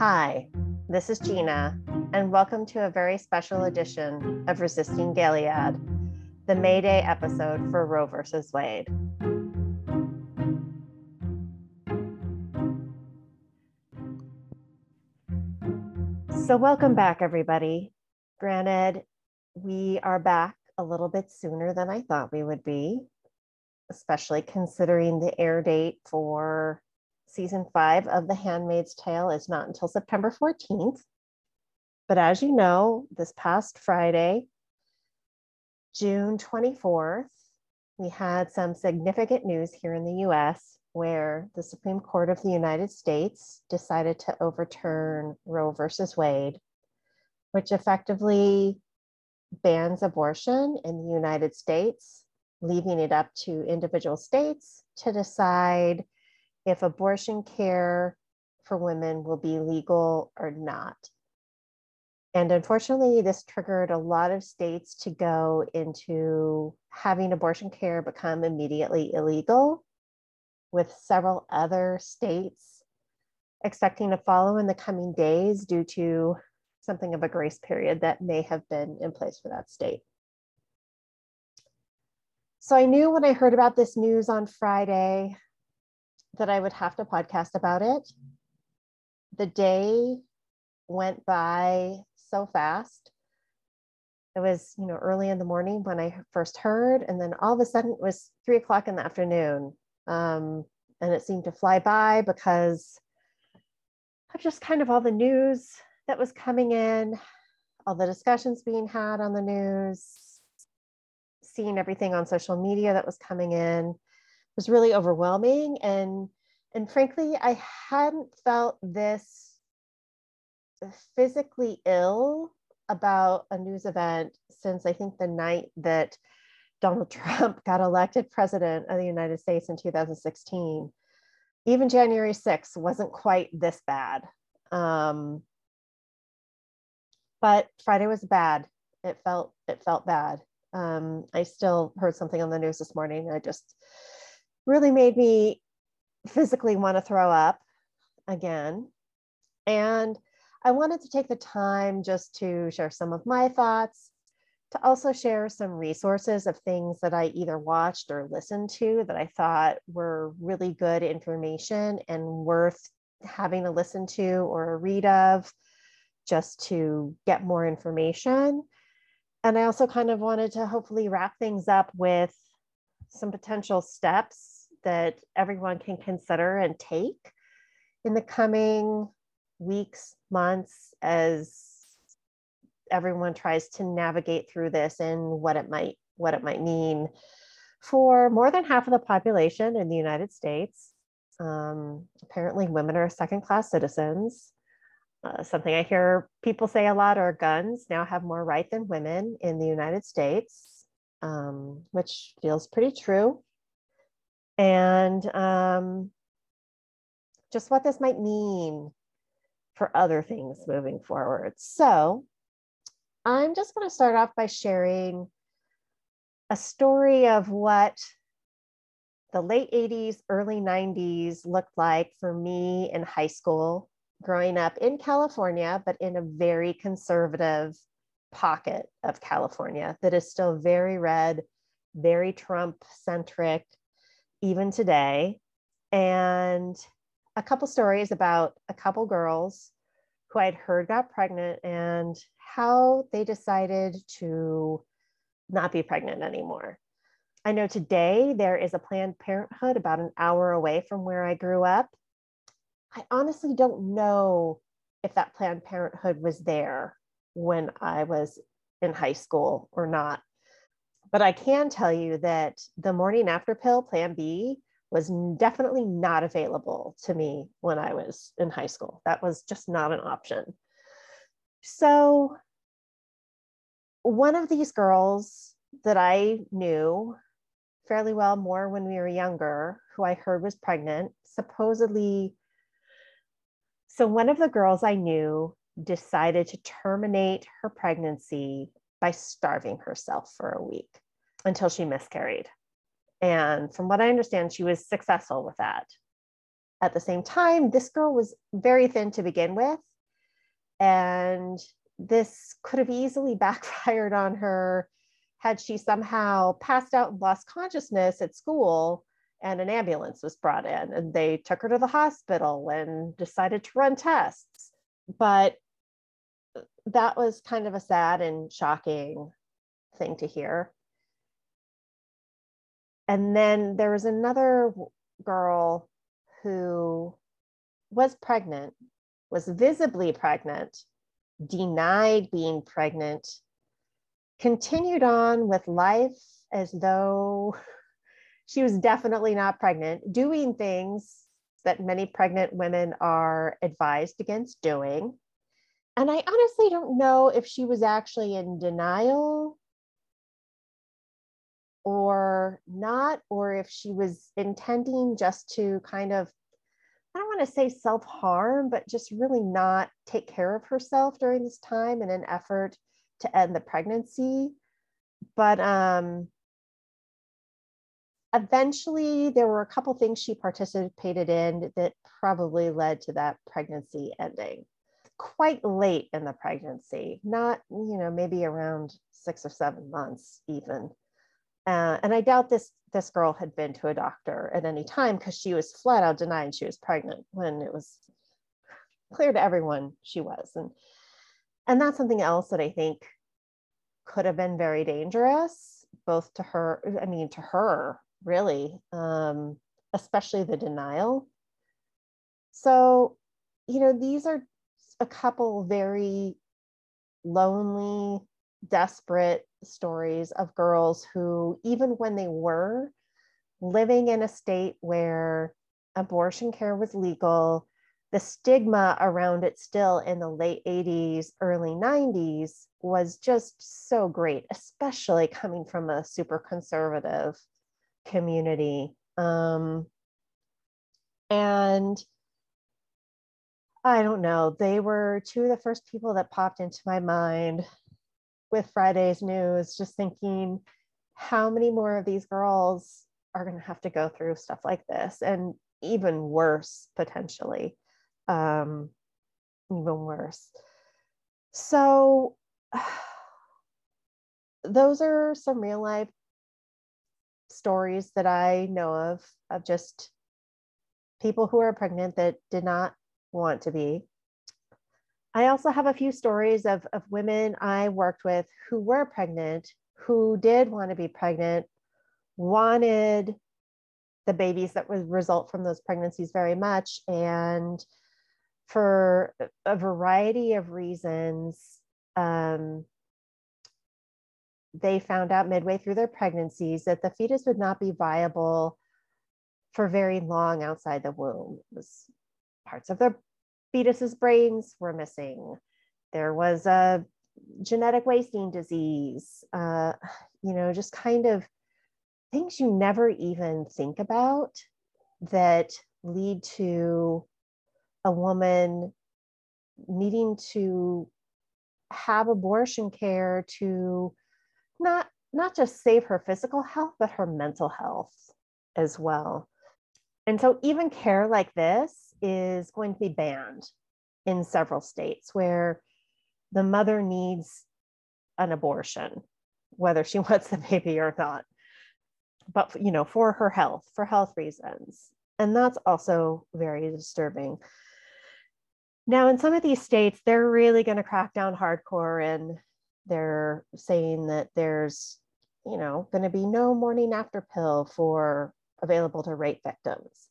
Hi, this is Gina, and welcome to a very special edition of Resisting Gilead, the May Day episode for Roe versus Wade. So, welcome back, everybody. Granted, we are back a little bit sooner than I thought we would be, especially considering the air date for season five of The Handmaid's Tale is not until September 14th. But as you know, this past Friday, June 24th, we had some significant news here in the US where the Supreme Court of the United States decided to overturn Roe versus Wade, which effectively bans abortion in the United States, leaving it up to individual states to decide if abortion care for women will be legal or not. And unfortunately, this triggered a lot of states to go into having abortion care become immediately illegal, with several other states expecting to follow in the coming days due to something of a grace period that may have been in place for that state. So I knew when I heard about this news on Friday that I would have to podcast about it. The day went by so fast. It was, you know, early in the morning when I first heard, and then all of a sudden it was three o'clock in the afternoon. Um, and it seemed to fly by because of just kind of all the news that was coming in, all the discussions being had on the news, seeing everything on social media that was coming in was really overwhelming. And and frankly i hadn't felt this physically ill about a news event since i think the night that donald trump got elected president of the united states in 2016 even january 6th wasn't quite this bad. Um, but friday was bad. It felt it felt bad. Um, i still heard something on the news this morning. I just really made me physically want to throw up again. And I wanted to take the time just to share some of my thoughts, to also share some resources of things that I either watched or listened to that I thought were really good information and worth having to listen to or read of just to get more information. And I also kind of wanted to hopefully wrap things up with some potential steps that everyone can consider and take in the coming weeks, months, as everyone tries to navigate through this and what it might what it might mean for more than half of the population in the United States. Um, apparently, women are second class citizens. Uh, something I hear people say a lot are guns now have more right than women in the United States um, which feels pretty true. And um, just what this might mean for other things moving forward. So I'm just going to start off by sharing a story of what the late 80s, early 90s looked like for me in high school, growing up in California, but in a very conservative pocket of California that is still very red, very Trump centric, even today. And a couple stories about a couple girls who I'd heard got pregnant and how they decided to not be pregnant anymore. I know today there is a Planned Parenthood about an hour away from where I grew up. I honestly don't know if that Planned Parenthood was there when I was in high school or not. But I can tell you that the morning after pill, Plan B, was definitely not available to me when I was in high school. That was just not an option. So, one of these girls that I knew fairly well more when we were younger, who I heard was pregnant, supposedly. So, one of the girls I knew decided to terminate her pregnancy by starving herself for a week until she miscarried. And from what I understand, she was successful with that. at the same time, this girl was very thin to begin with. And this could have easily backfired on her had she somehow passed out and lost consciousness at school and an ambulance was brought in and they took her to the hospital and decided to run tests. But that was kind of a sad and shocking thing to hear. And then there was another girl who was pregnant, was visibly pregnant, denied being pregnant, continued on with life as though she was definitely not pregnant, doing things that many pregnant women are advised against doing. And I honestly don't know if she was actually in denial or not, or if she was intending just to kind of, I don't want to say self harm, but just really not take care of herself during this time in an effort to end the pregnancy. But um, eventually, there were a couple things she participated in that probably led to that pregnancy ending. Quite late in the pregnancy, not, you know, maybe around six or seven months even. Uh, and I doubt this this girl had been to a doctor at any time because she was flat out denying she was pregnant when it was clear to everyone she was. And and that's something else that I think could have been very dangerous, both to her, I mean, to her, really, um, especially the denial. So, you know, these are a couple very lonely, desperate stories of girls who, even when they were living in a state where abortion care was legal, the stigma around it still in the late 80s, early 90s was just so great, especially coming from a super conservative community. Um, and I don't know, they were two of the first people that popped into my mind with Friday's news, just thinking how many more of these girls are going to have to go through stuff like this and even worse potentially. Um, even worse. So, those are some real life stories that I know of, of just people who are pregnant that did not want to be I also have a few stories of, of women I worked with who were pregnant, who did want to be pregnant, wanted the babies that would result from those pregnancies very much. And for a variety of reasons, um, they found out midway through their pregnancies that the fetus would not be viable for very long outside the womb. It was parts of their fetuses' brains were missing. There was a genetic wasting disease, uh, you know, just kind of things you never even think about that lead to a woman needing to have abortion care to not not just save her physical health but her mental health as well and so even care like this is going to be banned in several states where the mother needs an abortion, whether she wants the baby or not, but you know, for her health, for health reasons. And that's also very disturbing. Now, in some of these states, they're really going to crack down hardcore and they're saying that there's, you know, going to be no morning after pill for available to rape victims.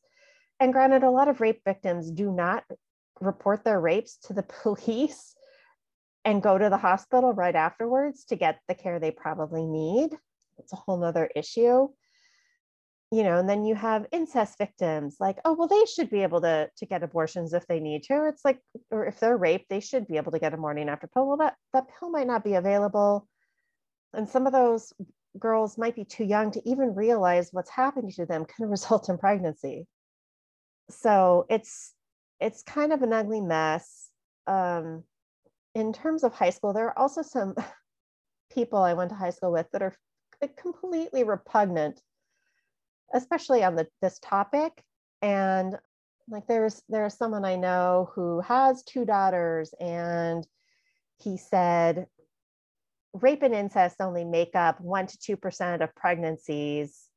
And granted, a lot of rape victims do not report their rapes to the police and go to the hospital right afterwards to get the care they probably need. It's a whole nother issue. You know, and then you have incest victims like, oh, well, they should be able to, to get abortions if they need to. It's like, or if they're raped, they should be able to get a morning after pill. Well, that, that pill might not be available. And some of those girls might be too young to even realize what's happening to them can result in pregnancy so it's it's kind of an ugly mess. Um, in terms of high school, there are also some people I went to high school with that are completely repugnant, especially on the, this topic. And like there's there's someone i know who has two daughters and he said rape and incest only make up 1 to 2% of pregnancies.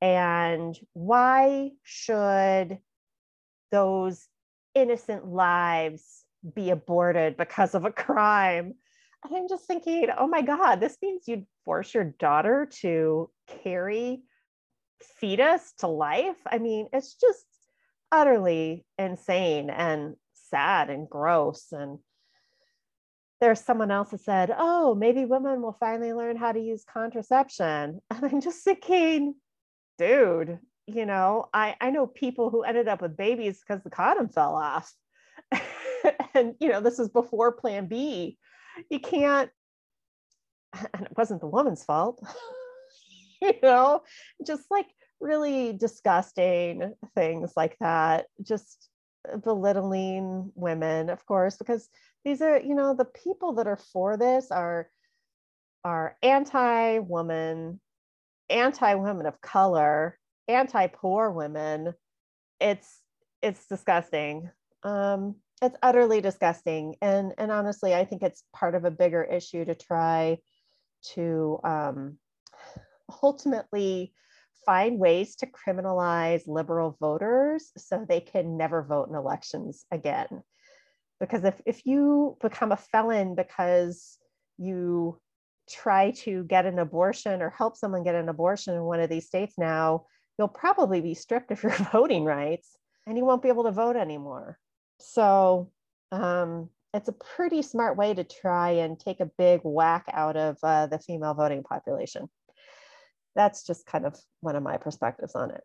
And why should those innocent lives be aborted because of a crime? And i'm just thinking oh my god this means you'd force your daughter to carry fetus to life? I mean it's just utterly insane and sad and gross and there's someone else that said oh maybe women will finally learn how to use contraception. And i'm just thinking dude you know i i know people who ended up with babies because the condom fell off. And you know this is before plan b. You can't and it wasn't the woman's fault. You know just like really disgusting things like that just belittling women of course because these are you know the people that are for this are are anti-woman anti-women of color anti-poor women. It's it's disgusting. Um it's utterly disgusting. And and honestly i think it's part of a bigger issue to try to um ultimately find ways to criminalize liberal voters so they can never vote in elections again because if, if you become a felon because you try to get an abortion or help someone get an abortion in one of these states now you'll probably be stripped of your voting rights and you won't be able to vote anymore. So um, it's a pretty smart way to try and take a big whack out of uh, the female voting population. That's just kind of one of my perspectives on it.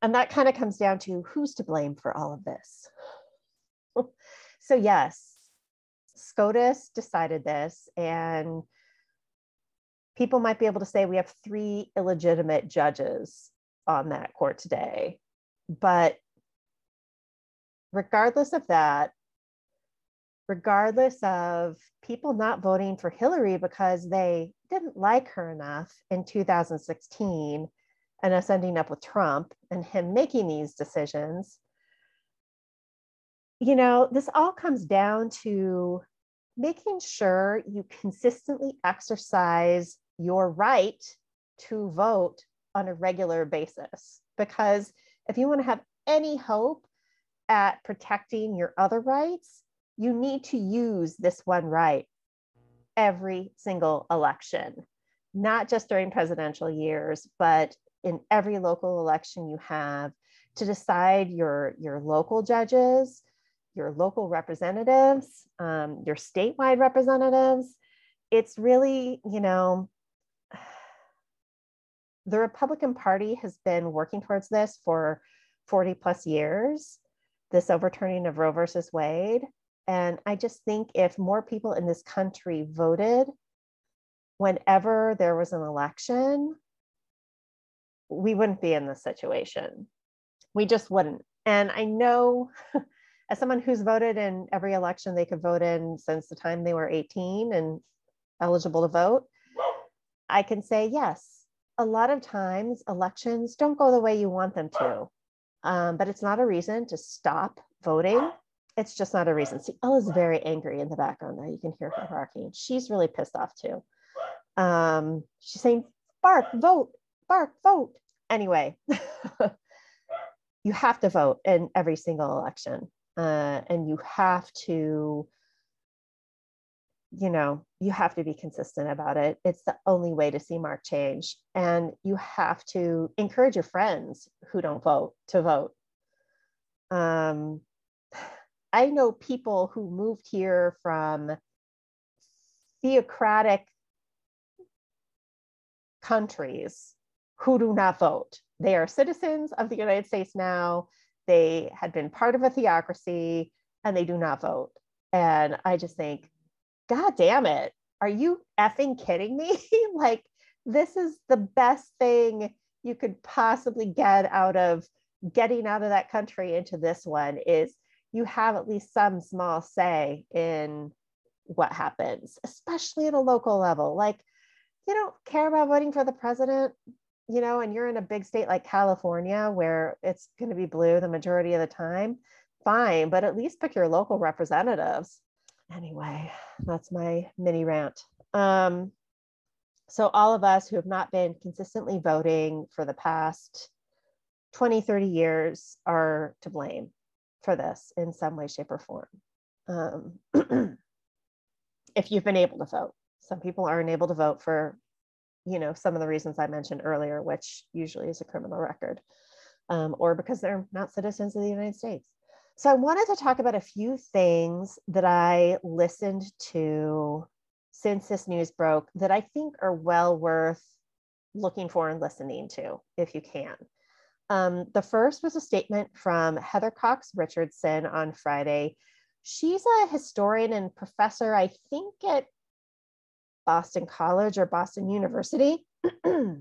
And that kind of comes down to who's to blame for all of this. So, yes, SCOTUS decided this, and people might be able to say we have three illegitimate judges on that court today. But regardless of that, regardless of people not voting for Hillary because they didn't like her enough in 2016 and us ending up with Trump and him making these decisions, you know, this all comes down to making sure you consistently exercise your right to vote on a regular basis. Because if you want to have any hope at protecting your other rights, you need to use this one right every single election, not just during presidential years, but in every local election you have to decide your, your local judges, your local representatives, um, your statewide representatives. It's really, you know, the Republican Party has been working towards this for 40 plus years, this overturning of Roe versus Wade. And I just think if more people in this country voted whenever there was an election, we wouldn't be in this situation. We just wouldn't. And I know, as someone who's voted in every election they could vote in since the time they were 18 and eligible to vote, I can say, yes, a lot of times elections don't go the way you want them to, um, but it's not a reason to stop voting. It's just not a reason. See, Ella's very angry in the background there. You can hear her barking. She's really pissed off too. Um, she's saying, bark, vote, bark, vote. Anyway, you have to vote in every single election. Uh, and you have to you know, you have to be consistent about it. It's the only way to see mark change. And you have to encourage your friends who don't vote to vote. Um, I know people who moved here from theocratic countries who do not vote. They are citizens of the United States now. They had been part of a theocracy and they do not vote. And I just think God damn it. Are you effing kidding me? like, this is the best thing you could possibly get out of getting out of that country into this one is you have at least some small say in what happens, especially at a local level. Like, you don't care about voting for the president, you know, and you're in a big state like California where it's going to be blue the majority of the time, fine, but at least pick your local representatives. Anyway, that's my mini rant. Um, so, all of us who have not been consistently voting for the past 20, 30 years are to blame for this in some way, shape, or form. Um, if you've been able to vote, some people aren't able to vote for you know some of the reasons i mentioned earlier which usually is a criminal record um, or because they're not citizens of the united states. So i wanted to talk about a few things that i listened to since this news broke that i think are well worth looking for and listening to if you can. Um, the first was a statement from heather cox richardson on friday. She's a historian and professor i think at Boston College or Boston University. I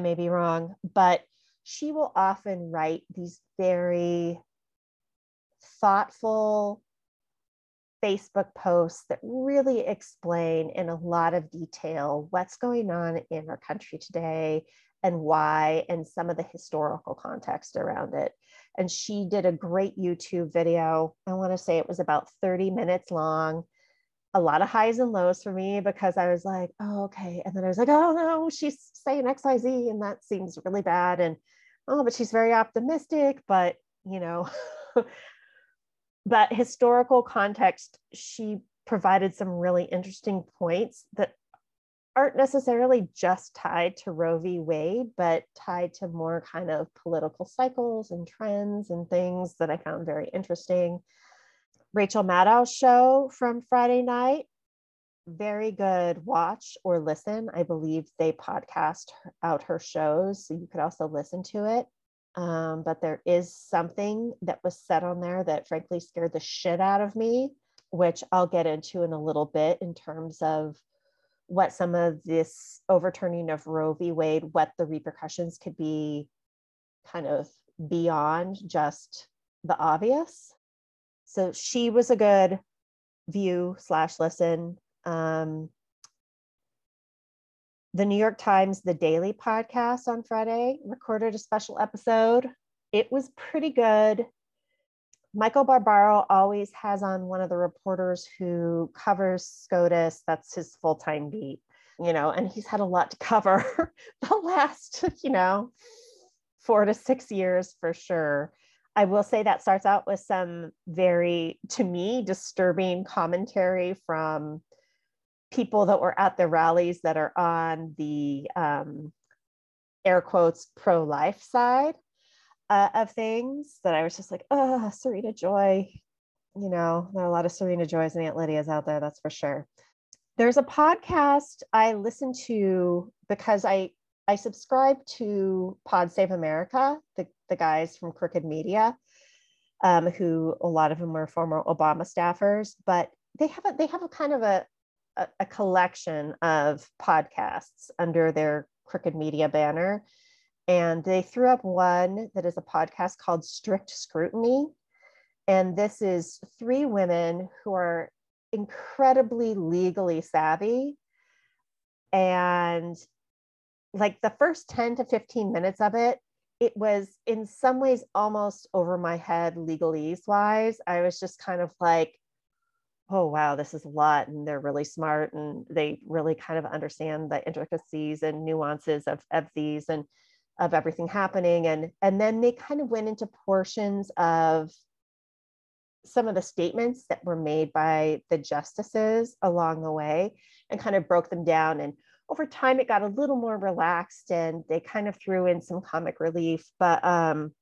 may be wrong, but she will often write these very thoughtful Facebook posts that really explain in a lot of detail what's going on in our country today and why, and some of the historical context around it. And she did a great YouTube video. I want to say it was about 30 minutes long a lot of highs and lows for me because I was like, oh, okay. And then I was like, oh no, she's saying XYZ and that seems really bad. And oh, but she's very optimistic, but you know, but historical context, she provided some really interesting points that aren't necessarily just tied to Roe v. Wade, but tied to more kind of political cycles and trends and things that I found very interesting. Rachel Maddow's show from Friday night. Very good watch or listen. I believe they podcast out her shows, so you could also listen to it. Um, but there is something that was said on there that frankly scared the shit out of me, which I'll get into in a little bit in terms of what some of this overturning of Roe v. Wade, what the repercussions could be kind of beyond just the obvious so she was a good view slash listen. Um, the new york times the daily podcast on friday recorded a special episode. It was pretty good. Michael barbaro always has on one of the reporters who covers scotus. That's his full-time beat you know and he's had a lot to cover the last you know four to six years for sure I will say that starts out with some very, to me, disturbing commentary from people that were at the rallies that are on the um, air quotes pro life side uh, of things that I was just like, oh, Serena Joy. You know, there are a lot of Serena Joys and Aunt Lydia's out there, that's for sure. There's a podcast I listen to because I I subscribe to Pod Save America, the, the guys from Crooked Media, um, who a lot of them were former Obama staffers, but they have a, they have a kind of a, a, a collection of podcasts under their Crooked Media banner. And they threw up one that is a podcast called Strict Scrutiny. And this is three women who are incredibly legally savvy and like the first 10 to 15 minutes of it, it was in some ways almost over my head legalese wise. I was just kind of like, oh, wow, this is a lot. And they're really smart and they really kind of understand the intricacies and nuances of, of these and of everything happening. And, and then they kind of went into portions of some of the statements that were made by the justices along the way and kind of broke them down and over time it got a little more relaxed and they kind of threw in some comic relief but um,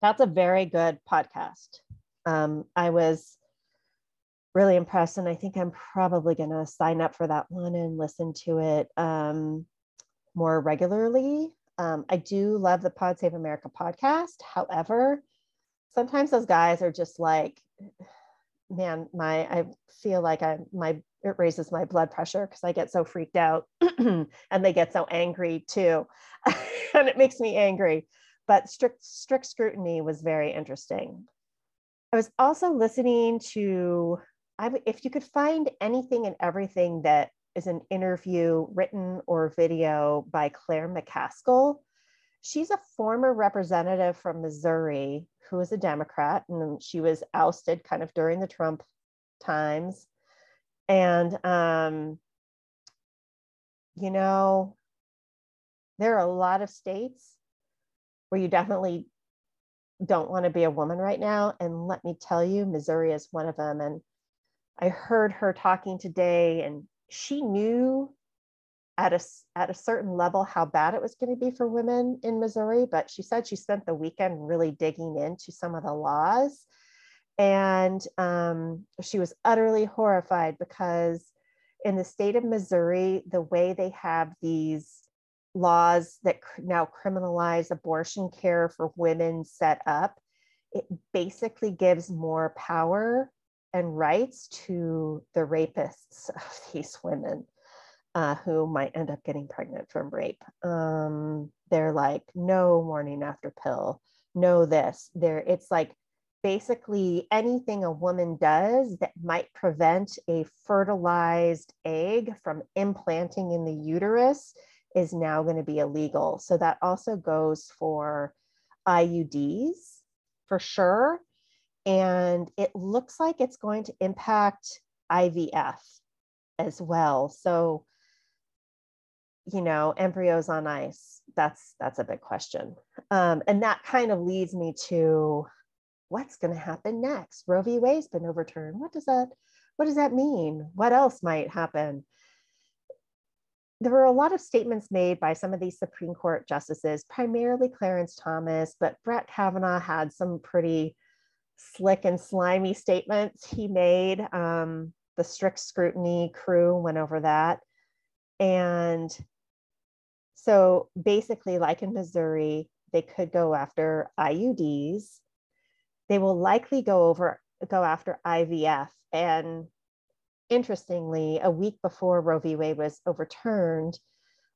that's a very good podcast. Um, i was really impressed and i think i'm probably going to sign up for that one and listen to it um, more regularly. Um, i do love the pod save america podcast. However sometimes those guys are just like man my i feel like i my it raises my blood pressure because I get so freaked out and they get so angry too. and it makes me angry. But strict strict scrutiny was very interesting. I was also listening to I if you could find anything and everything that is an interview written or video by Claire McCaskill. She's a former representative from Missouri who is a Democrat, and she was ousted kind of during the Trump times. And, um, you know, there are a lot of states where you definitely don't want to be a woman right now. And let me tell you, Missouri is one of them. And I heard her talking today, and she knew at a at a certain level how bad it was going to be for women in Missouri, but she said she spent the weekend really digging into some of the laws, and um, she was utterly horrified because in the state of Missouri, the way they have these laws that now criminalize abortion care for women set up, it basically gives more power and rights to the rapists of these women uh, who might end up getting pregnant from rape. Um, they're like, no morning after pill, no this. There, it's like basically anything a woman does that might prevent a fertilized egg from implanting in the uterus is now going to be illegal. So that also goes for IUDs for sure. And it looks like it's going to impact IVF as well. So, you know, embryos on ice, that's that's a big question. Um, and that kind of leads me to what's going to happen next? Roe v. Wade's been overturned. What does that what does that mean? What else might happen? there were a lot of statements made by some of these Supreme Court justices, primarily Clarence Thomas, but Brett Kavanaugh had some pretty slick and slimy statements he made. Um, the strict scrutiny crew went over that. And so basically, like in Missouri, they could go after IUDs. They will likely go over go after IVF. And interestingly, a week before Roe v. Wade was overturned,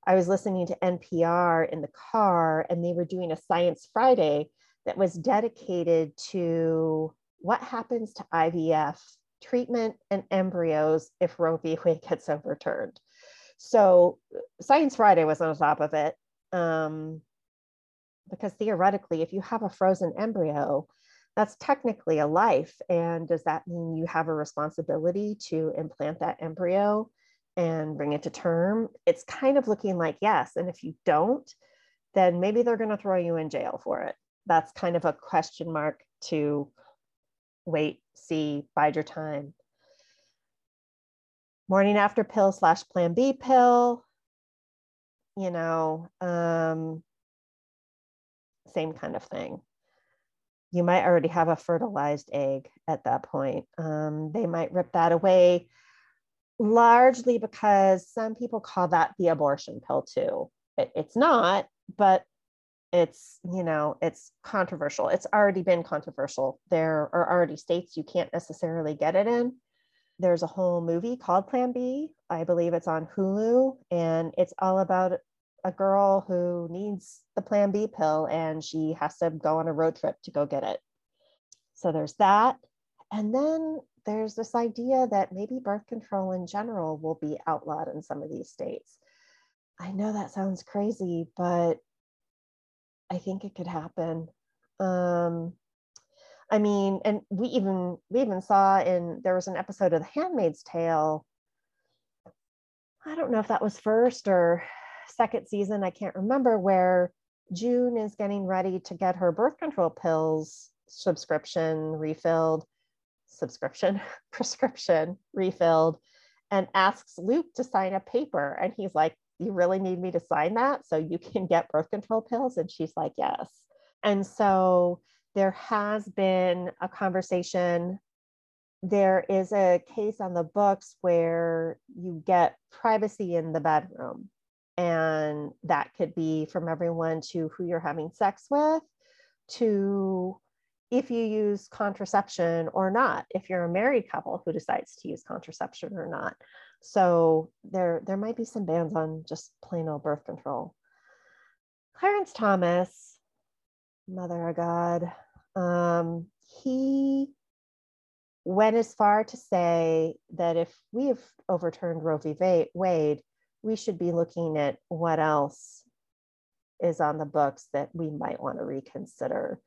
I was listening to NPR in the car, and they were doing a Science Friday that was dedicated to what happens to IVF treatment and embryos if Roe v. Wade gets overturned. So, Science Friday was on top of it. Um, because theoretically, if you have a frozen embryo, that's technically a life. And does that mean you have a responsibility to implant that embryo and bring it to term? It's kind of looking like yes. And if you don't, then maybe they're going to throw you in jail for it. That's kind of a question mark to wait, see, bide your time. Morning after pill slash plan B pill, you know, um, same kind of thing you might already have a fertilized egg at that point. Um, they might rip that away largely because some people call that the abortion pill too. It, it's not, but it's, you know, it's controversial. It's already been controversial. There are already states you can't necessarily get it in. There's a whole movie called Plan B. I believe it's on Hulu, and it's all about a girl who needs the plan B pill and she has to go on a road trip to go get it. So there's that. And then there's this idea that maybe birth control in general will be outlawed in some of these states. I know that sounds crazy, but I think it could happen. Um, I mean, and we even we even saw in there was an episode of The Handmaid's Tale. I don't know if that was first or second season, I can't remember, where June is getting ready to get her birth control pills subscription refilled, subscription, prescription refilled, and asks Luke to sign a paper. And he's like, You really need me to sign that so you can get birth control pills? And she's like, Yes. And so there has been a conversation. There is a case on the books where you get privacy in the bedroom and that could be from everyone to who you're having sex with to if you use contraception or not if you're a married couple who decides to use contraception or not so there there might be some bans on just plain old birth control clarence thomas mother of god um, he went as far to say that if we have overturned Roe v. Wade, we should be looking at what else is on the books that we might want to reconsider.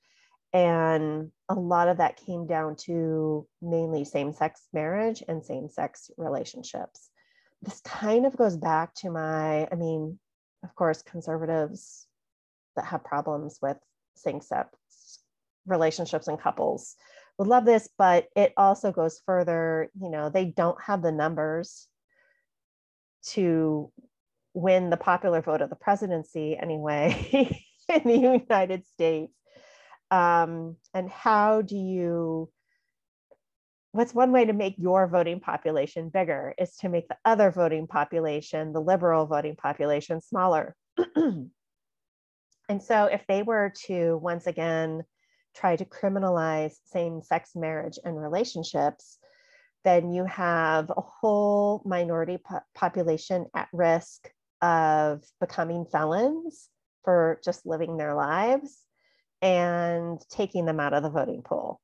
And a lot of that came down to mainly same sex marriage and same sex relationships. This kind of goes back to my, I mean, of course, conservatives that have problems with same sex relationships and couples would love this, but it also goes further. You know, they don't have the numbers to win the popular vote of the presidency anyway in the United States. Um, and how do you, what's one way to make your voting population bigger is to make the other voting population, the liberal voting population, smaller. and so if they were to once again try to criminalize same sex marriage and relationships, then you have a whole minority po- population at risk of becoming felons for just living their lives and taking them out of the voting pool.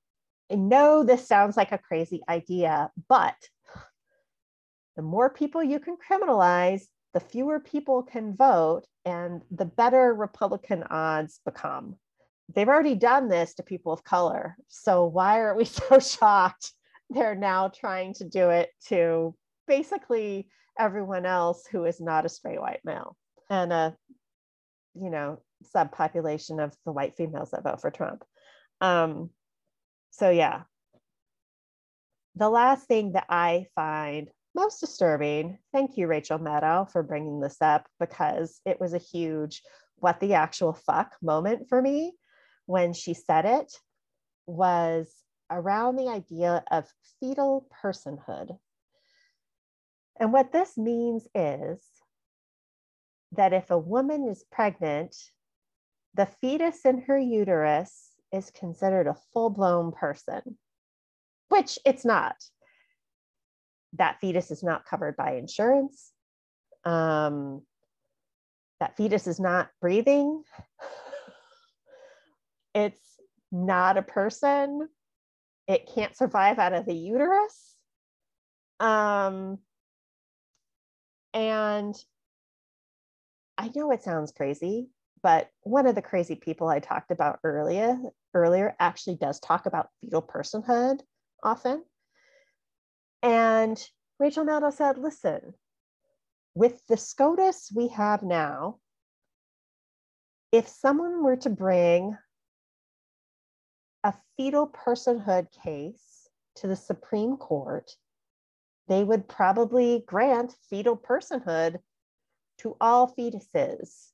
I know this sounds like a crazy idea, but the more people you can criminalize, the fewer people can vote, and the better Republican odds become. They've already done this to people of color. So why are we so shocked? They're now trying to do it to basically everyone else who is not a straight white male and a you know subpopulation of the white females that vote for trump. Um, so yeah. The last thing that i find most disturbing thank you rachel maddow for bringing this up because it was a huge what the actual fuck moment for me when she said it was around the idea of fetal personhood and what this means is that if a woman is pregnant, the fetus in her uterus is considered a full blown person, which it's not. That fetus is not covered by insurance. Um, that fetus is not breathing. It's not a person. It can't survive out of the uterus. Um, and I know it sounds crazy, but one of the crazy people I talked about earlier earlier actually does talk about fetal personhood often. And Rachel Maddow said, listen, with the SCOTUS we have now, if someone were to bring a fetal personhood case to the Supreme Court, they would probably grant fetal personhood to all fetuses,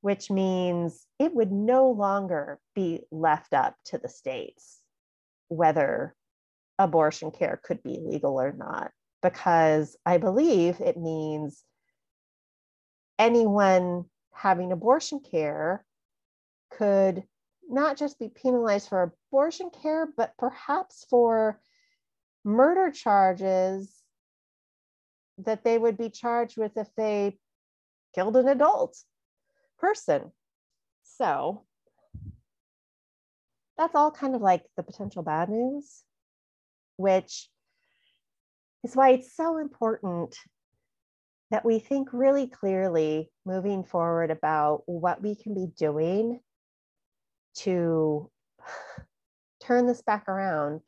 which means it would no longer be left up to the states whether abortion care could be legal or not, because I believe it means anyone having abortion care could not just be penalized for abortion care, but perhaps for murder charges that they would be charged with if they killed an adult person. So that's all kind of like the potential bad news, which is why it's so important that we think really clearly moving forward about what we can be doing to turn this back around.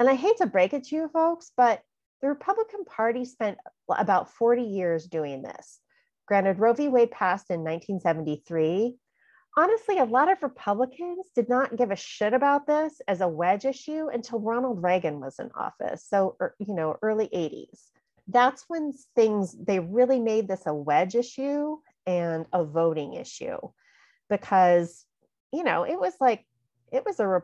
And I hate to break it to you folks, but the Republican Party spent about 40 years doing this. Granted, Roe v. Wade passed in 1973. Honestly, a lot of Republicans did not give a shit about this as a wedge issue until Ronald Reagan was in office. So, er, you know, early 80s. That's when things, they really made this a wedge issue and a voting issue because, you know, it was like, it was a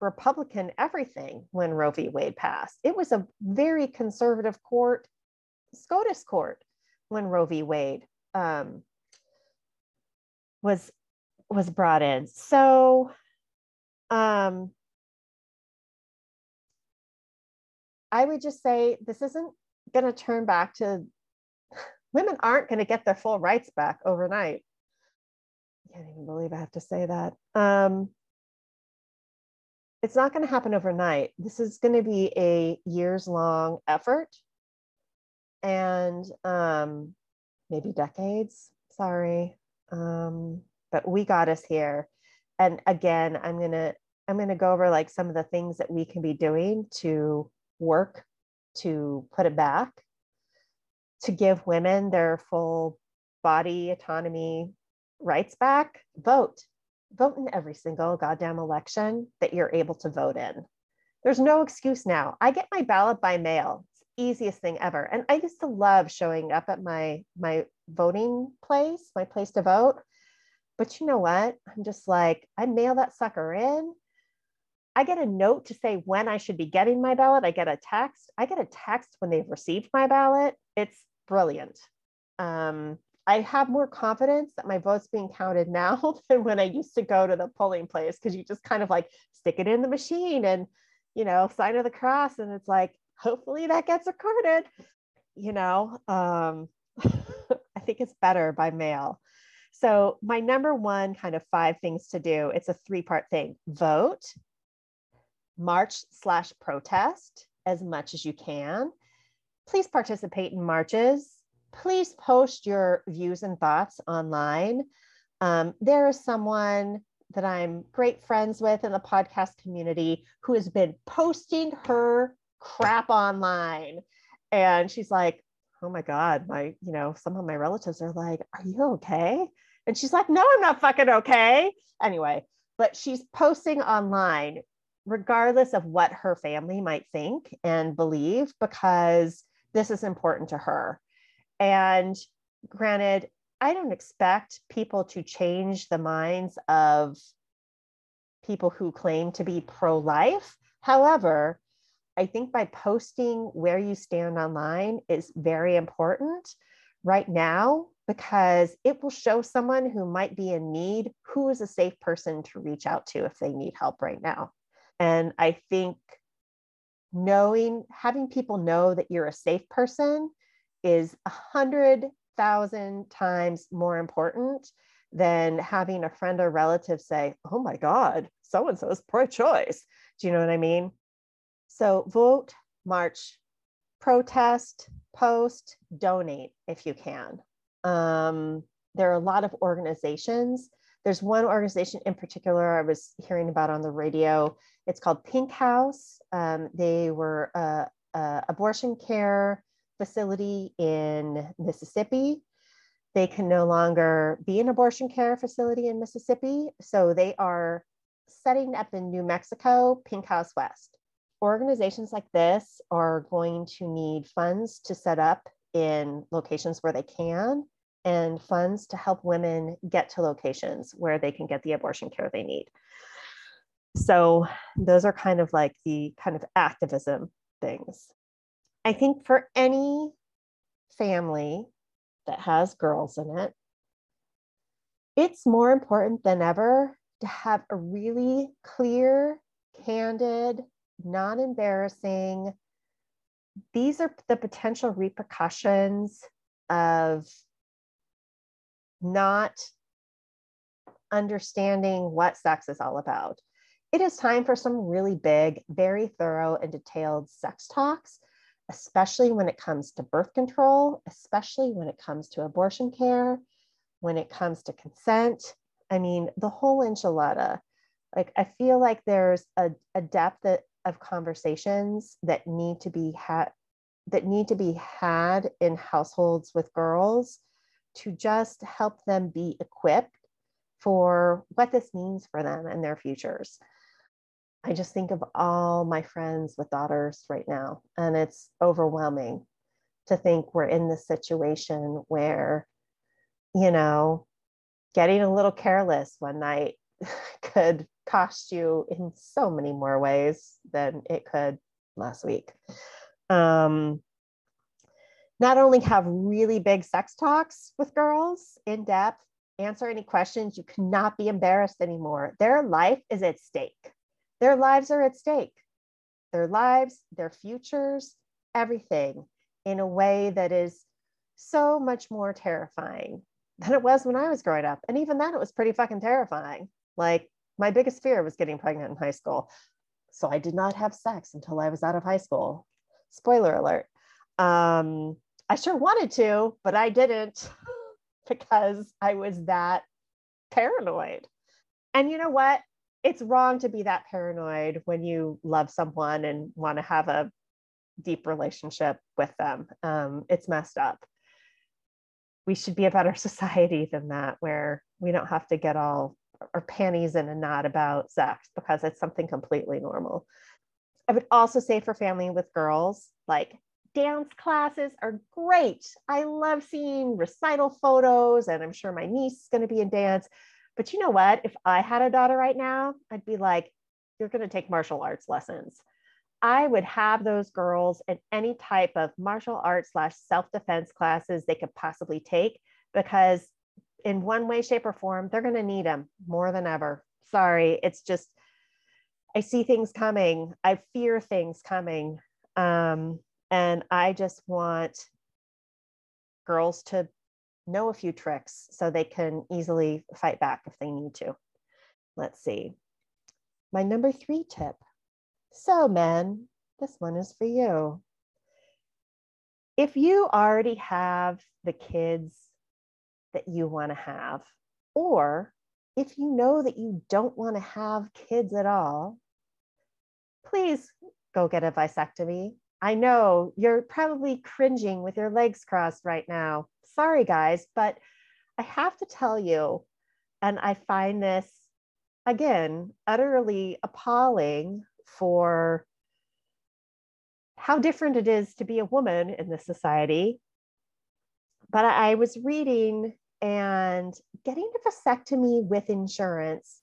Republican everything when Roe v. Wade passed. It was a very conservative court, SCOTUS court, when Roe v. Wade um, was was brought in. So, um, I would just say this isn't going to turn back to women aren't going to get their full rights back overnight. Can't even believe I have to say that. Um, it's not going to happen overnight. This is going to be a years long effort and um, maybe decades. Sorry. Um, but we got us here. And again, I'm going to I'm going to go over like some of the things that we can be doing to work to put it back, to give women their full body autonomy rights back. Vote vote in every single goddamn election that you're able to vote in. There's no excuse now. I get my ballot by mail. It's the easiest thing ever. And I used to love showing up at my my voting place, my place to vote. But you know what? I'm just like, I mail that sucker in. I get a note to say when I should be getting my ballot. I get a text. I get a text when they've received my ballot. It's brilliant. Um, I have more confidence that my vote's being counted now than when I used to go to the polling place because you just kind of like stick it in the machine and, you know, sign of the cross. And it's like, hopefully that gets recorded. You know, um, I think it's better by mail. So, my number one kind of five things to do it's a three part thing vote, march slash protest as much as you can. Please participate in marches please post your views and thoughts online. Um, there is someone that I'm great friends with in the podcast community who has been posting her crap online. And she's like, oh my God, my, you know, some of my relatives are like, are you okay? And she's like, no, I'm not fucking okay. Anyway, but she's posting online regardless of what her family might think and believe because this is important to her. And granted, I don't expect people to change the minds of people who claim to be pro life. However, I think by posting where you stand online is very important right now because it will show someone who might be in need who is a safe person to reach out to if they need help right now. And I think knowing, having people know that you're a safe person is a hundred thousand times more important than having a friend or relative say, oh my God, so and so is pro choice. Do you know what I mean? So vote, march, protest, post, donate if you can. Um, there are a lot of organizations. There's one organization in particular I was hearing about on the radio. It's called Pink House. Um, they were uh, uh, abortion care facility in Mississippi. They can no longer be an abortion care facility in Mississippi. So they are setting up in New Mexico, Pink House West. Organizations like this are going to need funds to set up in locations where they can and funds to help women get to locations where they can get the abortion care they need. So those are kind of like the kind of activism things. I think for any family that has girls in it, it's more important than ever to have a really clear, candid, non embarrassing, these are the potential repercussions of not understanding what sex is all about. It is time for some really big, very thorough, and detailed sex talks especially when it comes to birth control, especially when it comes to abortion care, when it comes to consent. I mean, the whole enchilada. Like, I feel like there's a, a depth of conversations that need to be had that need to be had in households with girls to just help them be equipped for what this means for them and their futures. I just think of all my friends with daughters right now, and it's overwhelming to think we're in this situation where, you know, getting a little careless one night could cost you in so many more ways than it could last week. Um, not only have really big sex talks with girls in depth, answer any questions, you cannot be embarrassed anymore. Their life is at stake. Their lives are at stake, their lives, their futures, everything in a way that is so much more terrifying than it was when I was growing up. And even then, it was pretty fucking terrifying. Like, my biggest fear was getting pregnant in high school. So I did not have sex until I was out of high school. Spoiler alert. Um, I sure wanted to, but I didn't because I was that paranoid. And you know what? It's wrong to be that paranoid when you love someone and want to have a deep relationship with them. Um, it's messed up. We should be a better society than that, where we don't have to get all our panties in a knot about sex because it's something completely normal. I would also say for family with girls, like dance classes are great. I love seeing recital photos, and I'm sure my niece is going to be in dance. But you know what? If I had a daughter right now, I'd be like, you're going to take martial arts lessons. I would have those girls in any type of martial arts slash self defense classes they could possibly take because, in one way, shape, or form, they're going to need them more than ever. Sorry, it's just, I see things coming. I fear things coming. Um, and I just want girls to know a few tricks so they can easily fight back if they need to. Let's see. My number three tip. So, men, this one is for you. If you already have the kids that you want to have, or if you know that you don't want to have kids at all, please go get a vasectomy I know you're probably cringing with your legs crossed right now. Sorry, guys, but I have to tell you, and I find this again utterly appalling for how different it is to be a woman in this society. But I was reading and getting a vasectomy with insurance,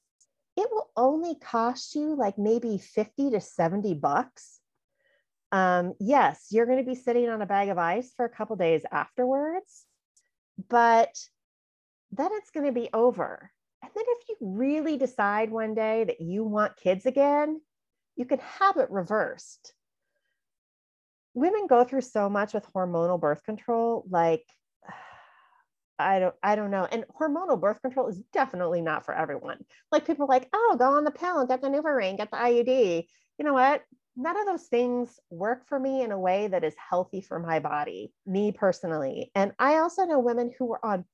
it will only cost you like maybe 50 to 70 bucks um, yes, you're going to be sitting on a bag of ice for a couple days afterwards, but then it's going to be over. And then if you really decide one day that you want kids again, you can have it reversed. Women go through so much with hormonal birth control, like I don't I don't know. And hormonal birth control is definitely not for everyone. Like people like, oh, go on the pill, get the NuvaRing, get the IUD. You know what? None of those things work for me in a way that is healthy for my body, me personally. And I also know women who were on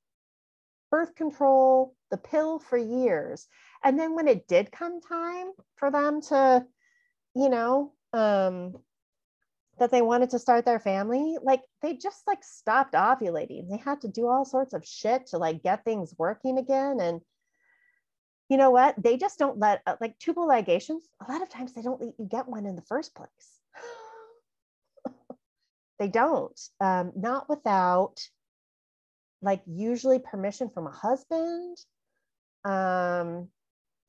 birth control, the pill for years. And then when it did come time for them to, you know, um, that they wanted to start their family, like they just like stopped ovulating. They had to do all sorts of shit to like get things working again. And you know what? They just don't let, uh, like tubal ligations, a lot of times they don't let you get one in the first place. they don't, um, not without like usually permission from a husband. Um,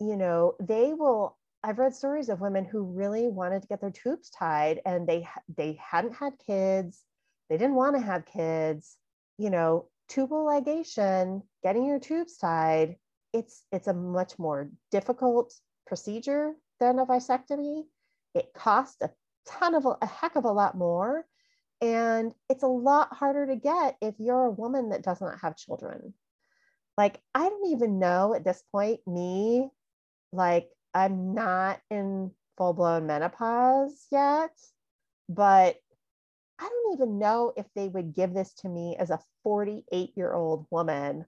you know, they will, I've read stories of women who really wanted to get their tubes tied and they, they hadn't had kids. They didn't want to have kids, you know, tubal ligation, getting your tubes tied it's it's a much more difficult procedure than a vasectomy. It costs a ton of a heck of a lot more, and it's a lot harder to get if you're a woman that does not have children. Like I don't even know at this point, me, like I'm not in full blown menopause yet, but I don't even know if they would give this to me as a 48 year old woman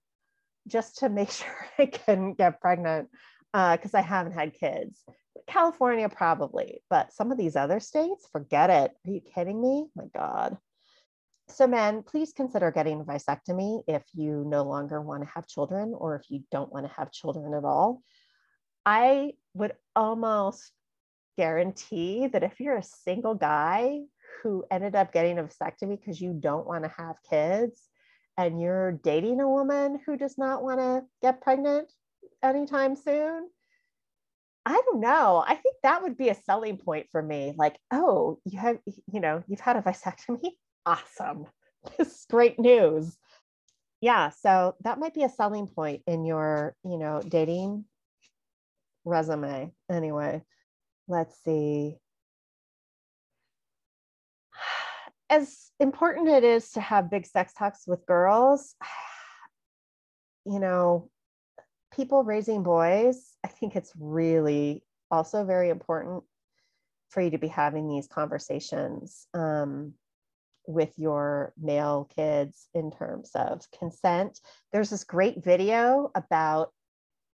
just to make sure I can get pregnant because uh, I haven't had kids. California, probably, but some of these other states, forget it. Are you kidding me? My God. So, men, please consider getting a vasectomy if you no longer want to have children or if you don't want to have children at all. I would almost guarantee that if you're a single guy who ended up getting a vasectomy because you don't want to have kids, and you're dating a woman who does not want to get pregnant anytime soon, I don't know. I think that would be a selling point for me. Like, oh, you have, you know, you've had a vasectomy. Awesome. This is great news. Yeah. So that might be a selling point in your, you know, dating resume. Anyway, let's see. As important it is to have big sex talks with girls, you know, people raising boys, I think it's really also very important for you to be having these conversations um, with your male kids in terms of consent. There's this great video about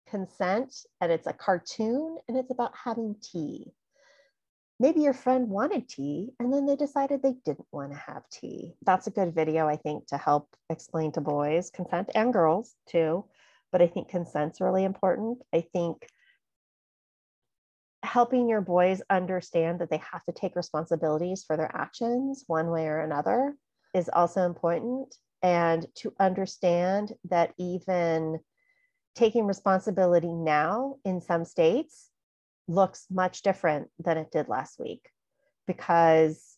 consent, and it's a cartoon and it's about having tea. Maybe your friend wanted tea and then they decided they didn't want to have tea. That's a good video, I think, to help explain to boys consent and girls too. But I think consent's really important. I think helping your boys understand that they have to take responsibilities for their actions one way or another is also important. And to understand that even taking responsibility now in some states looks much different than it did last week because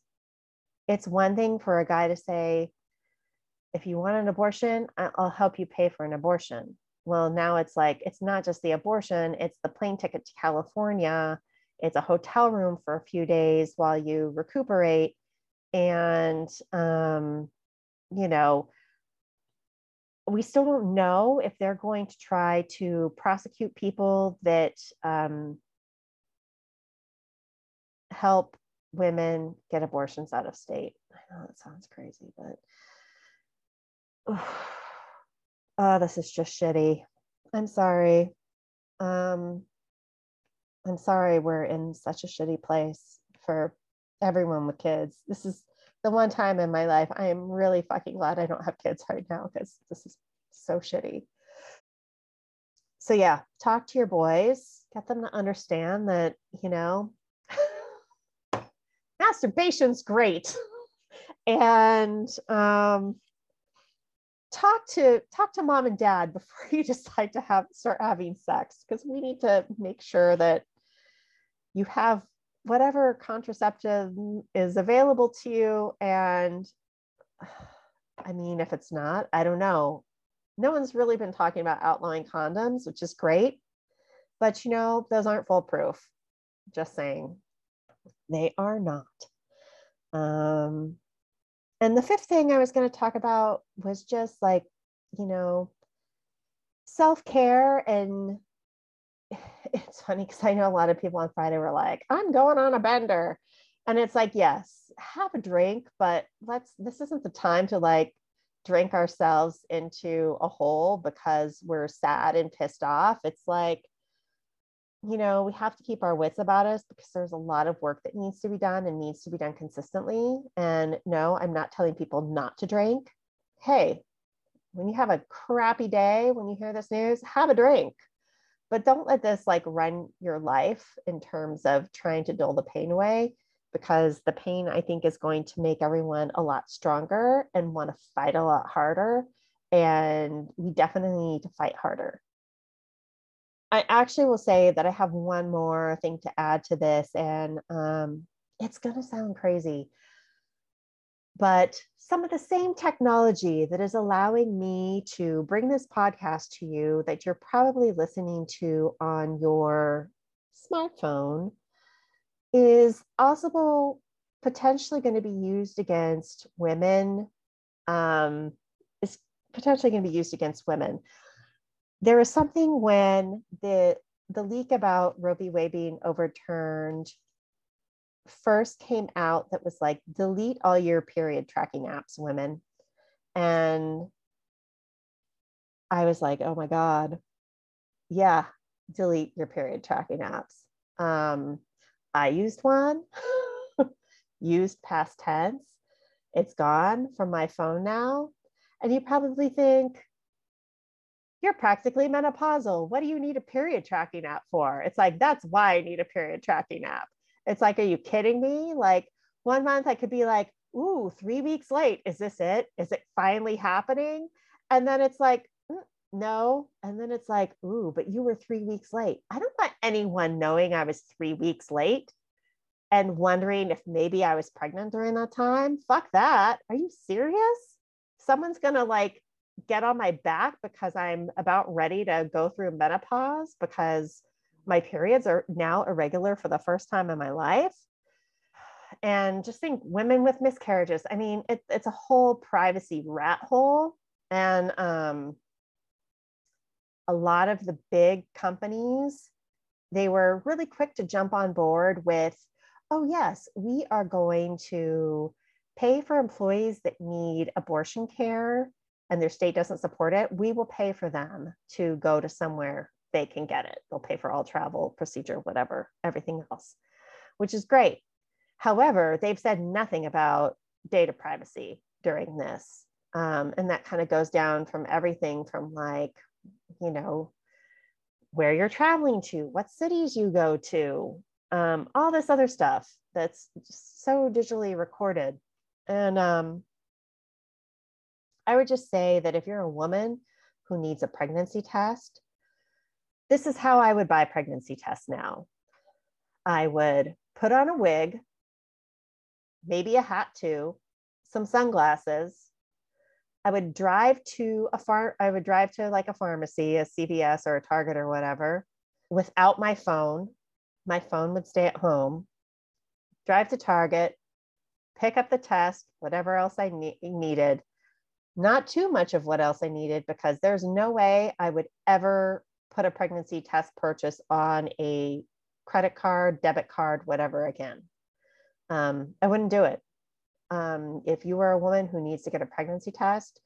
it's one thing for a guy to say, if you want an abortion, I'll help you pay for an abortion. Well now it's like it's not just the abortion it's the plane ticket to california. It's a hotel room for a few days while you recuperate. And um, you know we still don't know if they're going to try to prosecute people that um, help women get abortions out of state i know that sounds crazy but oh, this is just shitty. I'm sorry. Um, I'm sorry we're in such a shitty place for everyone with kids. This is the one time in my life I am really fucking glad I don't have kids right now because this is so shitty. So, yeah, talk to your boys, get them to understand that, you know, masturbation's great. and um, talk to talk to mom and dad before you decide to have start having sex because we need to make sure that you have whatever contraceptive is available to you. And i mean if it's not i don't know. No one's really been talking about outlawing condoms which is great. But you know those aren't foolproof. Just saying they are not um and the fifth thing I was going to talk about was just like, you know, self care. And it's funny because I know a lot of people on Friday were like, I'm going on a bender. And it's like, yes, have a drink, but let's, this isn't the time to like drink ourselves into a hole because we're sad and pissed off. It's like, you know, we have to keep our wits about us because there's a lot of work that needs to be done and needs to be done consistently. And no, I'm not telling people not to drink. Hey, when you have a crappy day, when you hear this news, have a drink. But don't let this like run your life in terms of trying to dull the pain away because the pain I think is going to make everyone a lot stronger and want to fight a lot harder. And we definitely need to fight harder I actually will say that I have one more thing to add to this, and um, it's going to sound crazy, but some of the same technology that is allowing me to bring this podcast to you that you're probably listening to on your smartphone is also potentially going to be used against women. Um, is potentially going to be used against women there was something when the the leak about Roe v. Wade being overturned first came out that was like delete all your period tracking apps, women. And I was like, oh my God. Yeah, delete your period tracking apps. Um, I used one, used past tense. It's gone from my phone now. And you probably think, you're practically menopausal. What do you need a period tracking app for? It's like, that's why I need a period tracking app. It's like, are you kidding me? Like one month I could be like, ooh, three weeks late. Is this it? Is it finally happening? And then it's like, mm, no. And then it's like, ooh, but you were three weeks late. I don't want anyone knowing I was three weeks late and wondering if maybe I was pregnant during that time. Fuck that. Are you serious? Someone's going to like get on my back because I'm about ready to go through menopause because my periods are now irregular for the first time in my life. And just think women with miscarriages. I mean, it, it's a whole privacy rat hole. And um, a lot of the big companies, they were really quick to jump on board with, oh, yes, we are going to pay for employees that need abortion care and their state doesn't support it, we will pay for them to go to somewhere they can get it. They'll pay for all travel, procedure, whatever, everything else, which is great. However, they've said nothing about data privacy during this. Um, and that kind of goes down from everything from like, you know, where you're traveling to, what cities you go to, um, all this other stuff that's so digitally recorded. And um, I would just say that if you're a woman who needs a pregnancy test, this is how I would buy pregnancy test now. I would put on a wig, maybe a hat too, some sunglasses. I would drive to a farm, I would drive to like a pharmacy, a CVS or a Target or whatever without my phone. My phone would stay at home. Drive to Target, pick up the test, whatever else I ne- needed, not too much of what else I needed because there's no way I would ever put a pregnancy test purchase on a credit card, debit card, whatever again. Um, I wouldn't do it. Um, if you are a woman who needs to get a pregnancy test,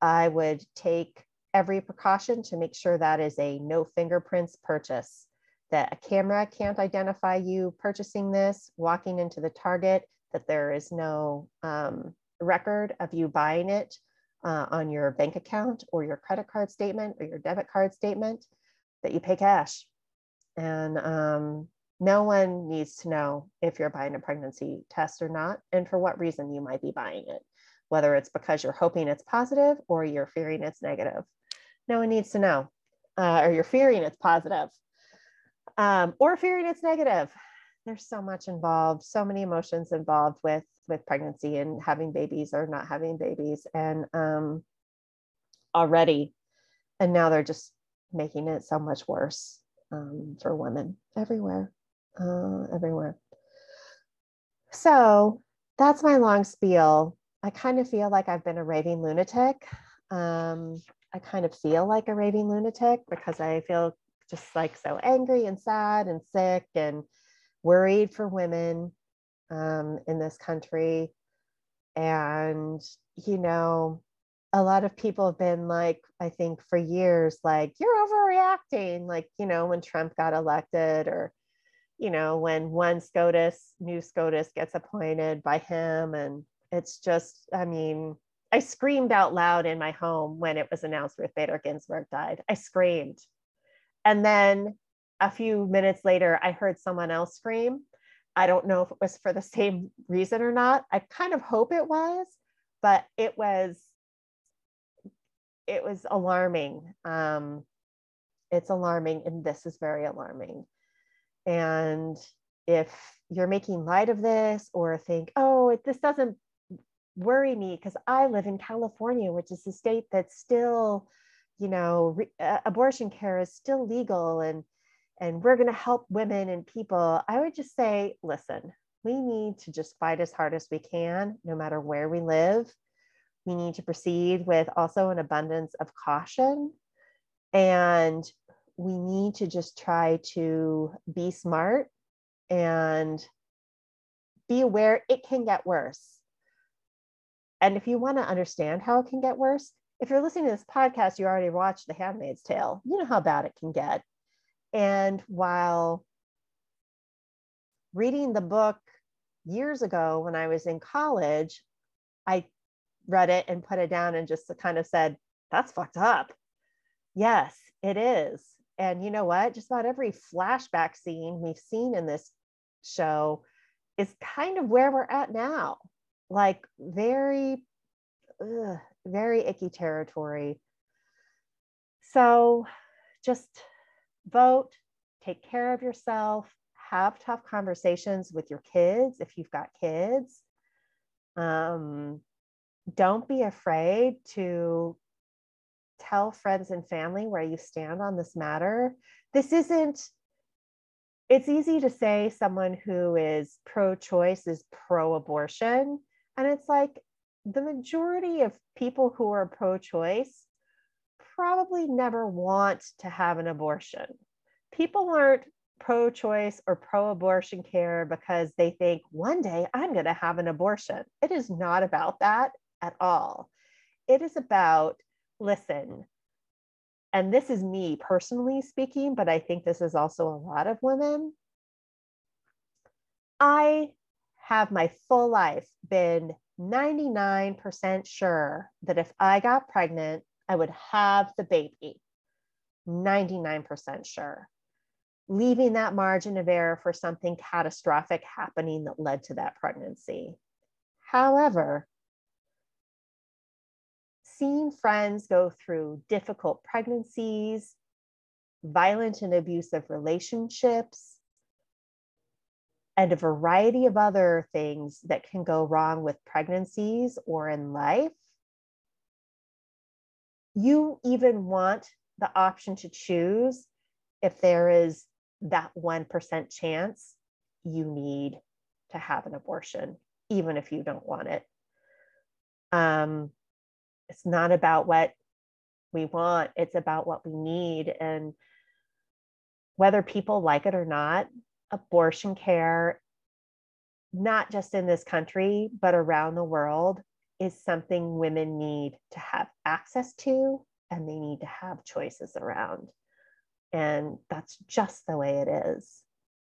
I would take every precaution to make sure that is a no fingerprints purchase, that a camera can't identify you purchasing this, walking into the Target, that there is no um, record of you buying it uh, on your bank account or your credit card statement or your debit card statement that you pay cash. And um, no one needs to know if you're buying a pregnancy test or not, and for what reason you might be buying it, whether it's because you're hoping it's positive or you're fearing it's negative. No one needs to know, uh, or you're fearing it's positive, um, or fearing it's negative. There's so much involved, so many emotions involved with with pregnancy and having babies or not having babies. And um, already and now they're just making it so much worse um, for women everywhere uh, everywhere. So that's my long spiel. I kind of feel like i've been a raving lunatic. Um, i kind of feel like a raving lunatic because i feel just like so angry and sad and sick and worried for women um, in this country. And, you know, a lot of people have been like, I think for years, like, you're overreacting, like, you know, when Trump got elected or, you know, when one SCOTUS, new SCOTUS gets appointed by him. And it's just, I mean, I screamed out loud in my home when it was announced Ruth Bader Ginsburg died. I screamed. And then a few minutes later, I heard someone else scream. I don't know if it was for the same reason or not. I kind of hope it was, but it was it was alarming. Um, it's alarming, and this is very alarming. And if you're making light of this or think, oh, this doesn't worry me because I live in California, which is a state that's still, you know, re- uh, abortion care is still legal and and we're going to help women and people, I would just say, listen, we need to just fight as hard as we can, no matter where we live. We need to proceed with also an abundance of caution. And we need to just try to be smart and be aware it can get worse. And if you want to understand how it can get worse, if you're listening to this podcast, you already watched The Handmaid's Tale. You know how bad it can get. And while reading the book years ago when I was in college, I read it and put it down and just kind of said, that's fucked up. Yes, it is. And you know what? Just about every flashback scene we've seen in this show is kind of where we're at now. Like very, ugh, very icky territory. So just vote, take care of yourself, have tough conversations with your kids if you've got kids. Um, don't be afraid to tell friends and family where you stand on this matter. This isn't, it's easy to say someone who is pro choice is pro abortion. And it's like the majority of people who are pro choice probably never want to have an abortion. People aren't pro choice or pro abortion care because they think one day I'm going to have an abortion. It is not about that at all. It is about, listen, and this is me personally speaking, but I think this is also a lot of women. I have my full life been 99% sure that if I got pregnant, I would have the baby. 99% sure. Leaving that margin of error for something catastrophic happening that led to that pregnancy. However, seeing friends go through difficult pregnancies, violent and abusive relationships, and a variety of other things that can go wrong with pregnancies or in life, you even want the option to choose if there is that 1% chance you need to have an abortion, even if you don't want it. Um, it's not about what we want, it's about what we need. And whether people like it or not, abortion care, not just in this country, but around the world, is something women need to have access to and they need to have choices around. And that's just the way it is.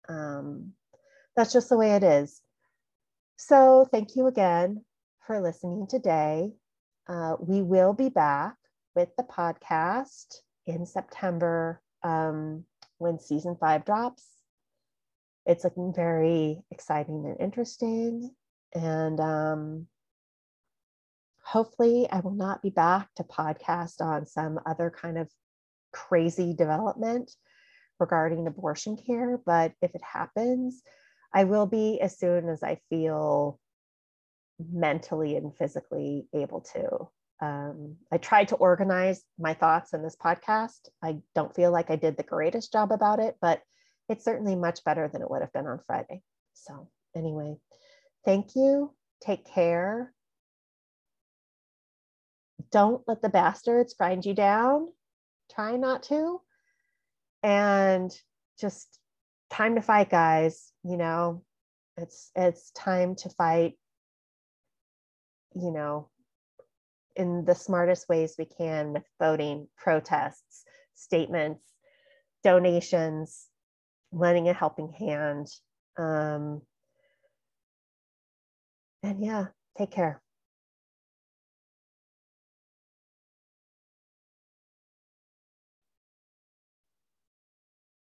Um, that's just the way it is. So, thank you again for listening today. Uh, we will be back with the podcast in September um, when season five drops. It's looking very exciting and interesting. And um, hopefully, I will not be back to podcast on some other kind of crazy development regarding abortion care. But if it happens, I will be as soon as I feel mentally and physically able to. Um, I tried to organize my thoughts in this podcast. I don't feel like I did the greatest job about it, but it's certainly much better than it would have been on Friday. So, anyway, thank you. Take care. Don't let the bastards grind you down. Try not to. And just time to fight, guys. You know, it's it's time to fight you know, in the smartest ways we can with voting, protests, statements, donations, lending a helping hand. Um, and yeah, take care.